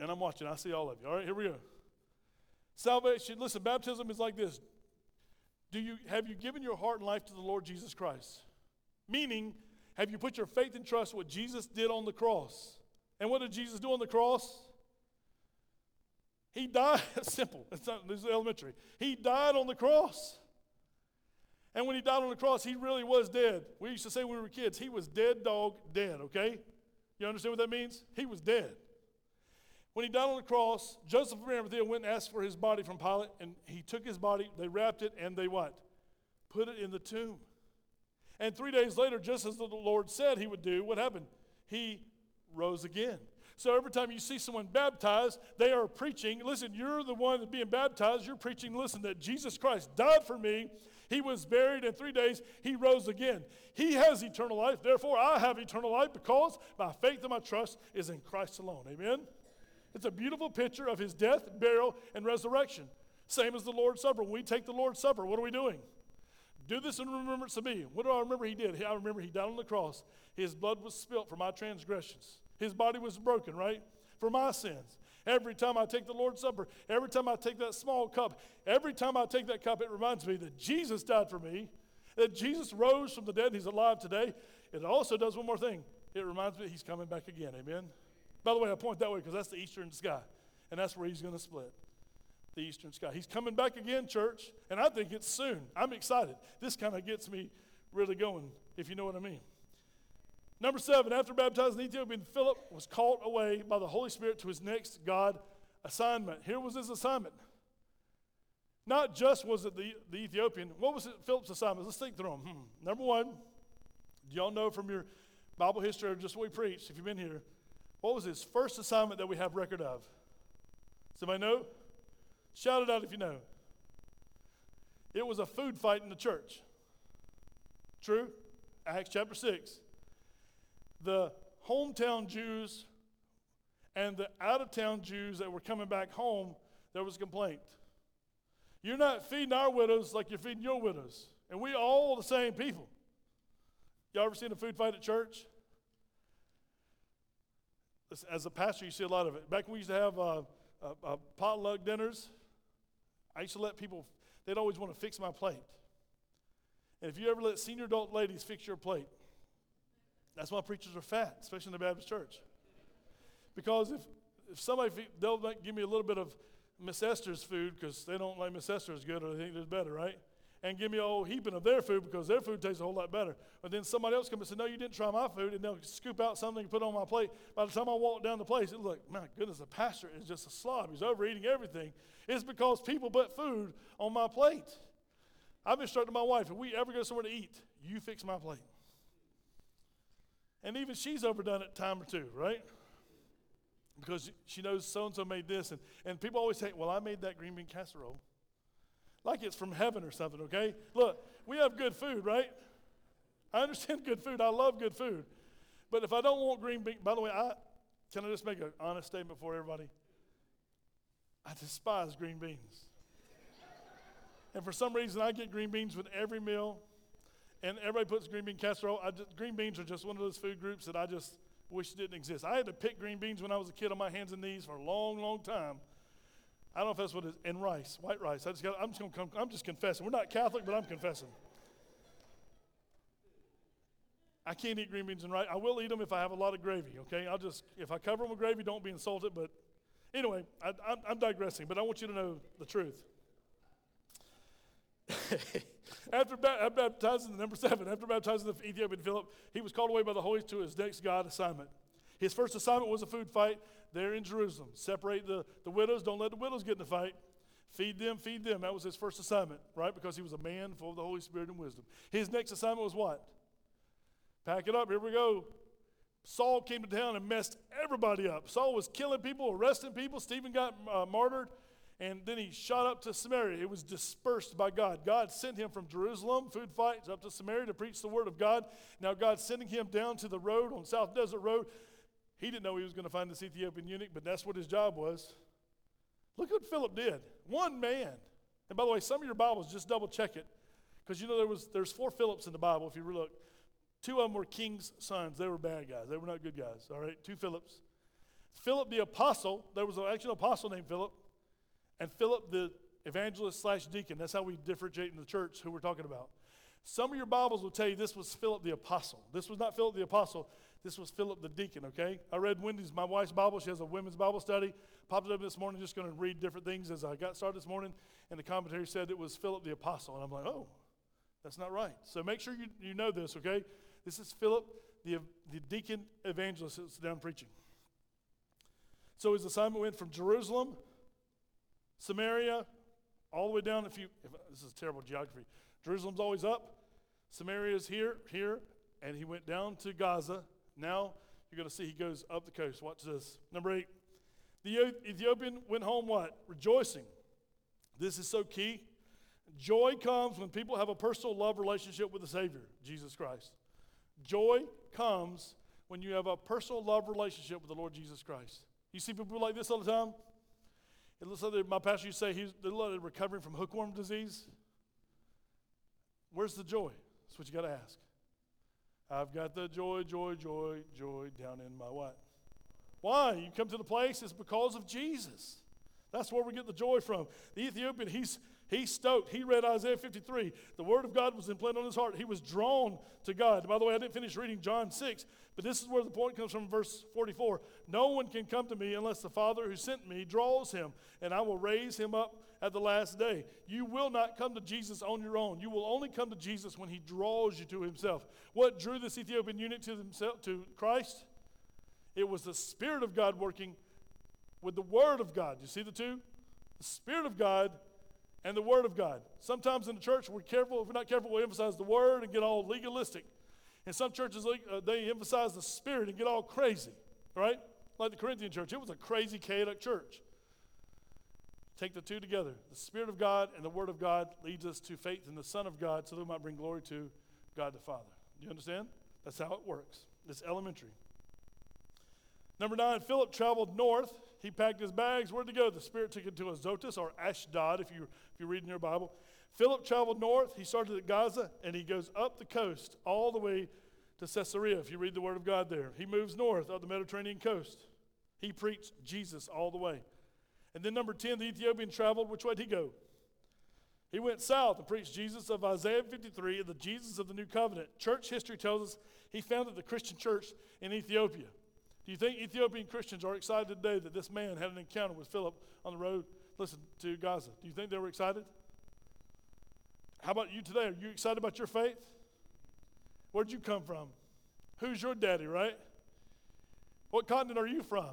And I'm watching. I see all of you. All right, here we go. Salvation, listen, baptism is like this. Do you have you given your heart and life to the Lord Jesus Christ? Meaning, have you put your faith and trust what Jesus did on the cross? And what did Jesus do on the cross? He died. Simple. It's not, this is elementary. He died on the cross. And when he died on the cross, he really was dead. We used to say when we were kids, he was dead dog dead, okay? You understand what that means? He was dead. When he died on the cross, Joseph of Arimathea went and asked for his body from Pilate, and he took his body, they wrapped it, and they what? Put it in the tomb. And three days later, just as the Lord said he would do, what happened? He rose again. So every time you see someone baptized, they are preaching. Listen, you're the one being baptized. You're preaching, listen, that Jesus Christ died for me. He was buried in three days. He rose again. He has eternal life. Therefore, I have eternal life because my faith and my trust is in Christ alone. Amen? It's a beautiful picture of his death, burial, and resurrection. Same as the Lord's Supper. When we take the Lord's Supper, what are we doing? Do this in remembrance of me. What do I remember he did? I remember he died on the cross. His blood was spilt for my transgressions. His body was broken, right? For my sins. Every time I take the Lord's Supper, every time I take that small cup, every time I take that cup, it reminds me that Jesus died for me, that Jesus rose from the dead, he's alive today. It also does one more thing. It reminds me he's coming back again. Amen. By the way, I point that way because that's the eastern sky, and that's where he's going to split the eastern sky. He's coming back again, church, and I think it's soon. I'm excited. This kind of gets me really going, if you know what I mean. Number seven, after baptizing Ethiopian, Philip was called away by the Holy Spirit to his next God assignment. Here was his assignment. Not just was it the, the Ethiopian, what was it, Philip's assignment? Let's think through them. Hmm. Number one, do y'all know from your Bible history or just what we preached, if you've been here, what was his first assignment that we have record of? Somebody know? Shout it out if you know. It was a food fight in the church. True? Acts chapter 6. The hometown Jews and the out of town Jews that were coming back home, there was a complaint. You're not feeding our widows like you're feeding your widows. And we all the same people. Y'all ever seen a food fight at church? As a pastor, you see a lot of it. Back when we used to have uh, uh, uh, potluck dinners, I used to let people, they'd always want to fix my plate. And if you ever let senior adult ladies fix your plate, that's why preachers are fat, especially in the Baptist church. Because if, if somebody, they'll give me a little bit of Miss Esther's food because they don't like Miss Esther as good or they think it's better, right? And give me a whole heaping of their food because their food tastes a whole lot better. But then somebody else comes and says, No, you didn't try my food. And they'll scoop out something and put on my plate. By the time I walk down the place, it's like, My goodness, the pastor is just a slob. He's overeating everything. It's because people put food on my plate. I've instructed my wife if we ever go somewhere to eat, you fix my plate. And even she's overdone it time or two, right? Because she knows so and so made this. And, and people always say, well, I made that green bean casserole. Like it's from heaven or something, okay? Look, we have good food, right? I understand good food. I love good food. But if I don't want green beans, by the way, I can I just make an honest statement for everybody? I despise green beans. and for some reason, I get green beans with every meal, and everybody puts green bean casserole. Just, green beans are just one of those food groups that I just wish didn't exist. I had to pick green beans when I was a kid on my hands and knees for a long, long time. I don't know if that's what it is. And rice, white rice. I just got, I'm just come. I'm just confessing. We're not Catholic, but I'm confessing. I can't eat green beans and rice. I will eat them if I have a lot of gravy, okay? I'll just, if I cover them with gravy, don't be insulted. But anyway, I, am digressing, but I want you to know the truth. after ba- uh, baptizing, number seven, after baptizing the Ethiopian Philip, he was called away by the Holy to his next God assignment. His first assignment was a food fight there in Jerusalem. Separate the, the widows, don't let the widows get in the fight. Feed them, feed them. That was his first assignment, right? Because he was a man full of the Holy Spirit and wisdom. His next assignment was what? Pack it up, here we go. Saul came to town and messed everybody up. Saul was killing people, arresting people. Stephen got uh, martyred, and then he shot up to Samaria. It was dispersed by God. God sent him from Jerusalem, food fights, up to Samaria to preach the word of God. Now God's sending him down to the road on South Desert Road. He didn't know he was going to find this Ethiopian eunuch, but that's what his job was. Look what Philip did. One man. And by the way, some of your Bibles, just double check it. Because you know there was there's four Philips in the Bible if you look. Two of them were king's sons. They were bad guys. They were not good guys. All right, two Philips. Philip the apostle, there was an apostle named Philip, and Philip the evangelist slash deacon. That's how we differentiate in the church who we're talking about. Some of your Bibles will tell you this was Philip the apostle. This was not Philip the apostle. This was Philip the deacon, okay? I read Wendy's, my wife's Bible. She has a women's Bible study. Popped it up this morning, just going to read different things as I got started this morning. And the commentary said it was Philip the apostle. And I'm like, oh, that's not right. So make sure you, you know this, okay? This is Philip, the, the deacon evangelist that's down preaching. So his assignment went from Jerusalem, Samaria, all the way down. If you, if, this is terrible geography. Jerusalem's always up, Samaria's here, here, and he went down to Gaza. Now you're going to see he goes up the coast. Watch this. Number eight. The Ethiopian went home what? Rejoicing. This is so key. Joy comes when people have a personal love relationship with the Savior, Jesus Christ. Joy comes when you have a personal love relationship with the Lord Jesus Christ. You see people like this all the time? It looks like my pastor used to say he's recovering from hookworm disease. Where's the joy? That's what you got to ask. I've got the joy, joy, joy, joy down in my what? Why? You come to the place, it's because of Jesus. That's where we get the joy from. The Ethiopian, he's He's stoked. He read Isaiah 53. The word of God was implanted on his heart. He was drawn to God. By the way, I didn't finish reading John 6, but this is where the point comes from verse 44. No one can come to me unless the Father who sent me draws him, and I will raise him up at the last day. You will not come to Jesus on your own. You will only come to Jesus when he draws you to himself. What drew this Ethiopian eunuch to, himself, to Christ? It was the Spirit of God working with the Word of God. You see the two? The Spirit of God and the Word of God. Sometimes in the church, we're careful. If we're not careful, we emphasize the Word and get all legalistic. In some churches, uh, they emphasize the Spirit and get all crazy, right? Like the Corinthian church. It was a crazy, chaotic church. Take the two together. The Spirit of God and the Word of God leads us to faith in the Son of God so that we might bring glory to God the Father. Do you understand? That's how it works. It's elementary. Number nine, Philip traveled north he packed his bags. Where'd he go? The Spirit took him to Azotus or Ashdod, if you, if you read in your Bible. Philip traveled north. He started at Gaza, and he goes up the coast all the way to Caesarea, if you read the Word of God there. He moves north up the Mediterranean coast. He preached Jesus all the way. And then number 10, the Ethiopian traveled. Which way did he go? He went south and preached Jesus of Isaiah 53 the Jesus of the New Covenant. Church history tells us he founded the Christian church in Ethiopia. Do you think Ethiopian Christians are excited today that this man had an encounter with Philip on the road, listen, to Gaza? Do you think they were excited? How about you today? Are you excited about your faith? Where'd you come from? Who's your daddy, right? What continent are you from?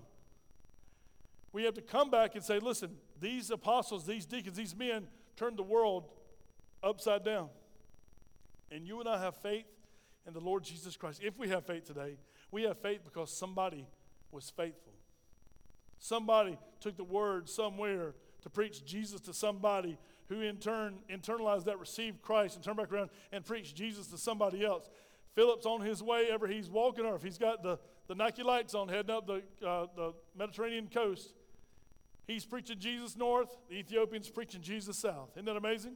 We have to come back and say, listen, these apostles, these deacons, these men turned the world upside down. And you and I have faith in the Lord Jesus Christ. If we have faith today, we have faith because somebody was faithful. Somebody took the word somewhere to preach Jesus to somebody who in turn internalized that, received Christ, and turned back around and preached Jesus to somebody else. Philip's on his way ever he's walking, or if he's got the, the Nike lights on heading up the, uh, the Mediterranean coast, he's preaching Jesus north, the Ethiopians preaching Jesus south. Isn't that amazing?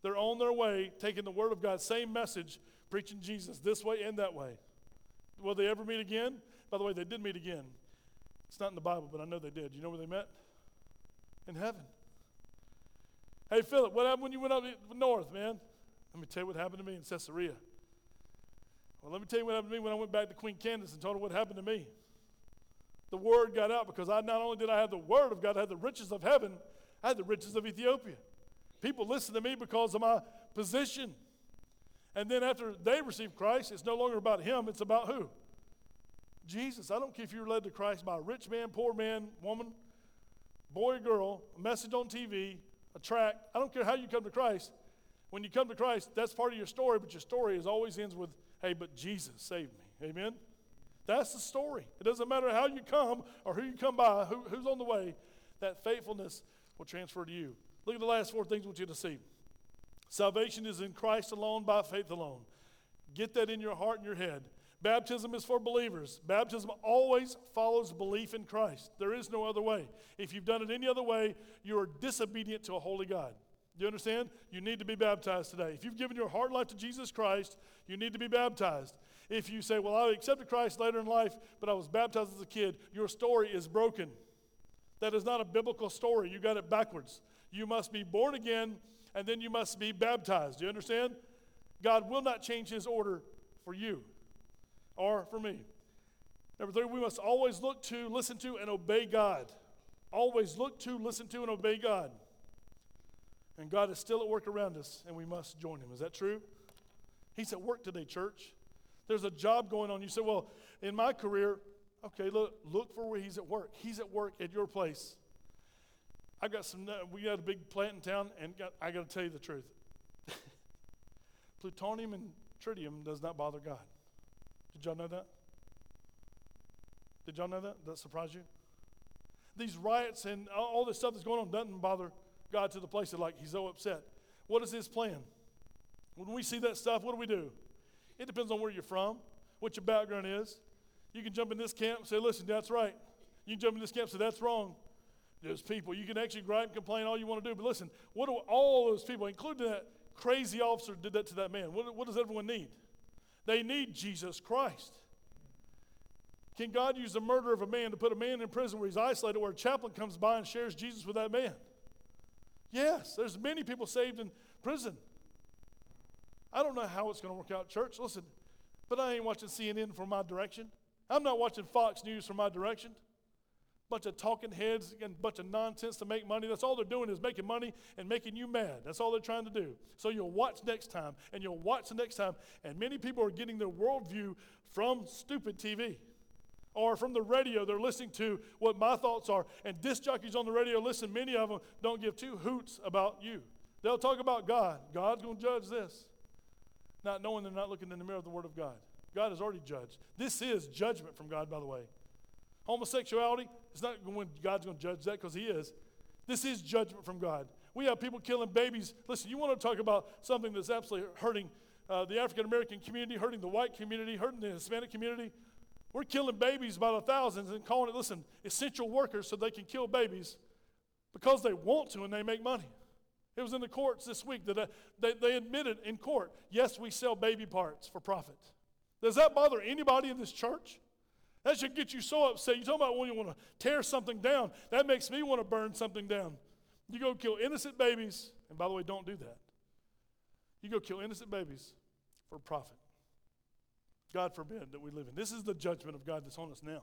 They're on their way, taking the word of God, same message, preaching Jesus this way and that way. Will they ever meet again? By the way, they did meet again. It's not in the Bible, but I know they did. You know where they met? In heaven. Hey, Philip, what happened when you went up north, man? Let me tell you what happened to me in Caesarea. Well, let me tell you what happened to me when I went back to Queen Candace and told her what happened to me. The word got out because I not only did I have the word of God, I had the riches of heaven, I had the riches of Ethiopia. People listen to me because of my position. And then after they receive Christ, it's no longer about him, it's about who? Jesus. I don't care if you're led to Christ by a rich man, poor man, woman, boy, girl, a message on TV, a track. I don't care how you come to Christ. When you come to Christ, that's part of your story, but your story is always ends with, hey, but Jesus saved me. Amen? That's the story. It doesn't matter how you come or who you come by, who, who's on the way, that faithfulness will transfer to you. Look at the last four things I want you to see. Salvation is in Christ alone, by faith alone. Get that in your heart and your head. Baptism is for believers. Baptism always follows belief in Christ. There is no other way. If you've done it any other way, you are disobedient to a holy God. Do you understand? You need to be baptized today. If you've given your heart and life to Jesus Christ, you need to be baptized. If you say, Well, I accepted Christ later in life, but I was baptized as a kid, your story is broken. That is not a biblical story. You got it backwards. You must be born again, and then you must be baptized. Do you understand? God will not change his order for you or for me. Number three, we must always look to, listen to, and obey God. Always look to, listen to, and obey God. And God is still at work around us, and we must join Him. Is that true? He's at work today, church. There's a job going on. You say, well, in my career, okay, look, look for where He's at work. He's at work at your place. I got some, we got a big plant in town, and got, I got to tell you the truth. Plutonium and tritium does not bother God. Did y'all know that? Did y'all know that? That surprise you? These riots and all this stuff that's going on doesn't bother God to the place that like he's so upset. What is his plan? When we see that stuff, what do we do? It depends on where you're from, what your background is. You can jump in this camp and say, listen, that's right. You can jump in this camp and say, that's wrong. There's people. You can actually gripe and complain all you want to do. But listen, what do all those people, including that crazy officer did that to that man, what, what does everyone need? They need Jesus Christ. Can God use the murder of a man to put a man in prison where he's isolated, where a chaplain comes by and shares Jesus with that man? Yes, there's many people saved in prison. I don't know how it's going to work out, church. Listen, but I ain't watching CNN for my direction. I'm not watching Fox News for my direction bunch of talking heads and bunch of nonsense to make money. That's all they're doing is making money and making you mad. That's all they're trying to do. So you'll watch next time and you'll watch the next time. And many people are getting their worldview from stupid TV or from the radio. They're listening to what my thoughts are. And disc jockeys on the radio, listen, many of them don't give two hoots about you. They'll talk about God. God's going to judge this. Not knowing they're not looking in the mirror of the Word of God. God has already judged. This is judgment from God, by the way. Homosexuality, it's not when God's going to judge that because He is. This is judgment from God. We have people killing babies. Listen, you want to talk about something that's absolutely hurting uh, the African American community, hurting the white community, hurting the Hispanic community. We're killing babies by the thousands and calling it, listen, essential workers so they can kill babies because they want to and they make money. It was in the courts this week that uh, they, they admitted in court, yes, we sell baby parts for profit. Does that bother anybody in this church? That should get you so upset. You talk about when you want to tear something down. That makes me want to burn something down. You go kill innocent babies, and by the way, don't do that. You go kill innocent babies for profit. God forbid that we live in. This is the judgment of God that's on us now.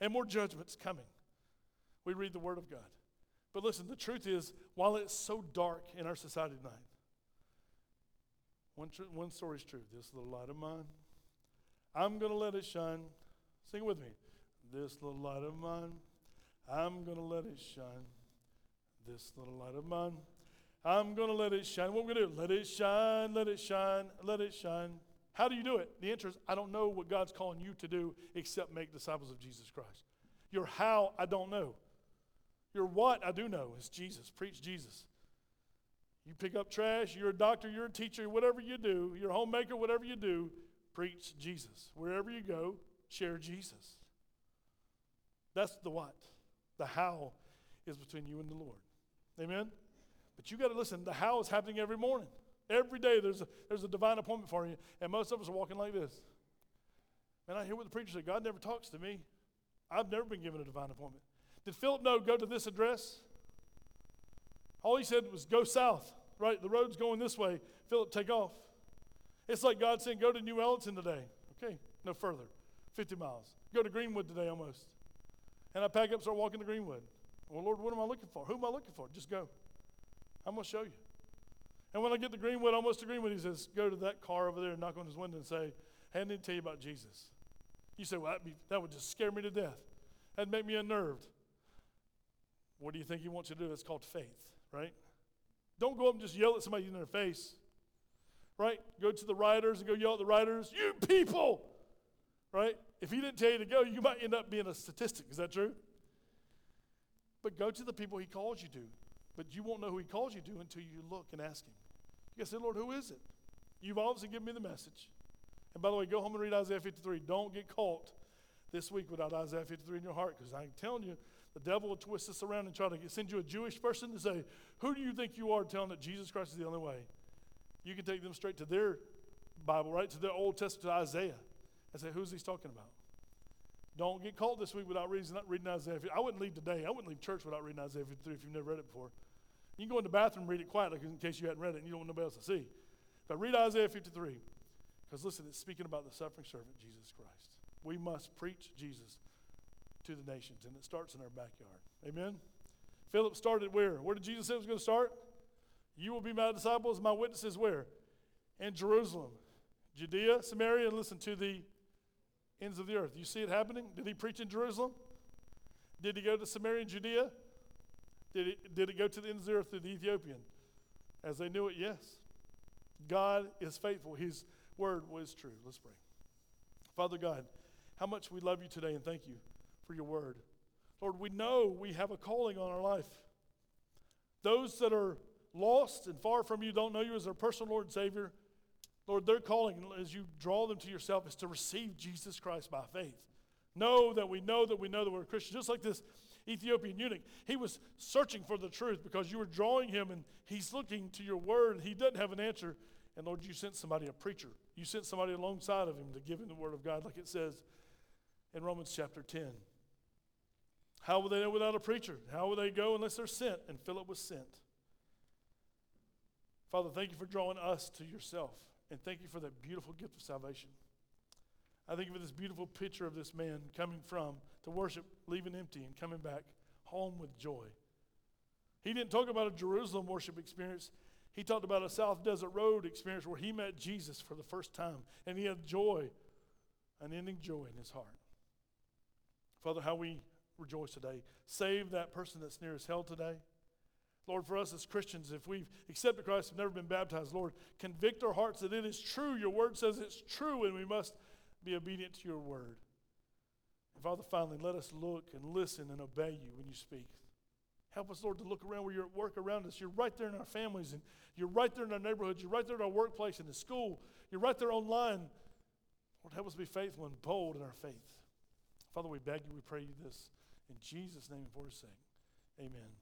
And more judgment's coming. We read the Word of God. But listen, the truth is, while it's so dark in our society tonight, one, tr- one story is true. This little light of mine, I'm going to let it shine. Sing with me. This little light of mine, I'm going to let it shine. This little light of mine, I'm going to let it shine. What we're going to do? Let it shine, let it shine, let it shine. How do you do it? The answer is I don't know what God's calling you to do except make disciples of Jesus Christ. Your how, I don't know. Your what, I do know, is Jesus. Preach Jesus. You pick up trash, you're a doctor, you're a teacher, whatever you do, you're a homemaker, whatever you do, preach Jesus. Wherever you go, share Jesus. That's the what. The how is between you and the Lord. Amen? But you got to listen, the how is happening every morning. Every day there's a, there's a divine appointment for you, and most of us are walking like this. And I hear what the preacher said God never talks to me. I've never been given a divine appointment. Did Philip know go to this address? All he said was go south, right? The road's going this way. Philip, take off. It's like God saying, go to New Ellenton today. Okay, no further. 50 miles. Go to Greenwood today almost. And I pack up, start walking to Greenwood. Well, Lord, what am I looking for? Who am I looking for? Just go. I'm going to show you. And when I get to Greenwood, almost to Greenwood, he says, go to that car over there and knock on his window and say, hey, I need to tell you about Jesus. You say, well, be, that would just scare me to death. That'd make me unnerved. What do you think he wants you to do? That's called faith, right? Don't go up and just yell at somebody in their face, right? Go to the rioters and go yell at the rioters, you people, right? If he didn't tell you to go, you might end up being a statistic. Is that true? But go to the people he calls you to. But you won't know who he calls you to until you look and ask him. You say, Lord, who is it? You've obviously given me the message. And by the way, go home and read Isaiah 53. Don't get caught this week without Isaiah 53 in your heart because I'm telling you, the devil will twist this around and try to send you a Jewish person to say, Who do you think you are telling that Jesus Christ is the only way? You can take them straight to their Bible, right? To their Old Testament, to Isaiah, and said, Who's he's talking about? Don't get caught this week without reading, reading Isaiah 53. I wouldn't leave today. I wouldn't leave church without reading Isaiah 53 if you've never read it before. You can go in the bathroom and read it quietly in case you hadn't read it and you don't want nobody else to see. But read Isaiah 53. Because listen, it's speaking about the suffering servant, Jesus Christ. We must preach Jesus to the nations, and it starts in our backyard. Amen? Philip started where? Where did Jesus say it was going to start? You will be my disciples, my witnesses where? In Jerusalem, Judea, Samaria, and listen to the ends of the earth. You see it happening? Did he preach in Jerusalem? Did he go to Samaria and Judea? Did it, did it go to the ends of the earth through the Ethiopian? As they knew it, yes. God is faithful. His word was true. Let's pray. Father God, how much we love you today and thank you for your word. Lord, we know we have a calling on our life. Those that are lost and far from you don't know you as their personal Lord and Savior. Lord, their calling as you draw them to yourself is to receive Jesus Christ by faith. Know that we know that we know that we're Christians. Just like this Ethiopian eunuch, he was searching for the truth because you were drawing him and he's looking to your word and he doesn't have an answer. And Lord, you sent somebody, a preacher. You sent somebody alongside of him to give him the word of God, like it says in Romans chapter 10. How will they know without a preacher? How will they go unless they're sent? And Philip was sent. Father, thank you for drawing us to yourself. And thank you for that beautiful gift of salvation. I think of this beautiful picture of this man coming from to worship, leaving empty, and coming back home with joy. He didn't talk about a Jerusalem worship experience. He talked about a South Desert Road experience where he met Jesus for the first time and he had joy, unending joy in his heart. Father, how we rejoice today. Save that person that's near as hell today. Lord, for us as Christians, if we've accepted Christ and never been baptized, Lord, convict our hearts that it is true. Your word says it's true, and we must be obedient to your word. And Father, finally, let us look and listen and obey you when you speak. Help us, Lord, to look around where you're at work around us. You're right there in our families, and you're right there in our neighborhoods. You're right there in our workplace, in the school. You're right there online. Lord, help us be faithful and bold in our faith. Father, we beg you, we pray you this. In Jesus' name for his sake, amen.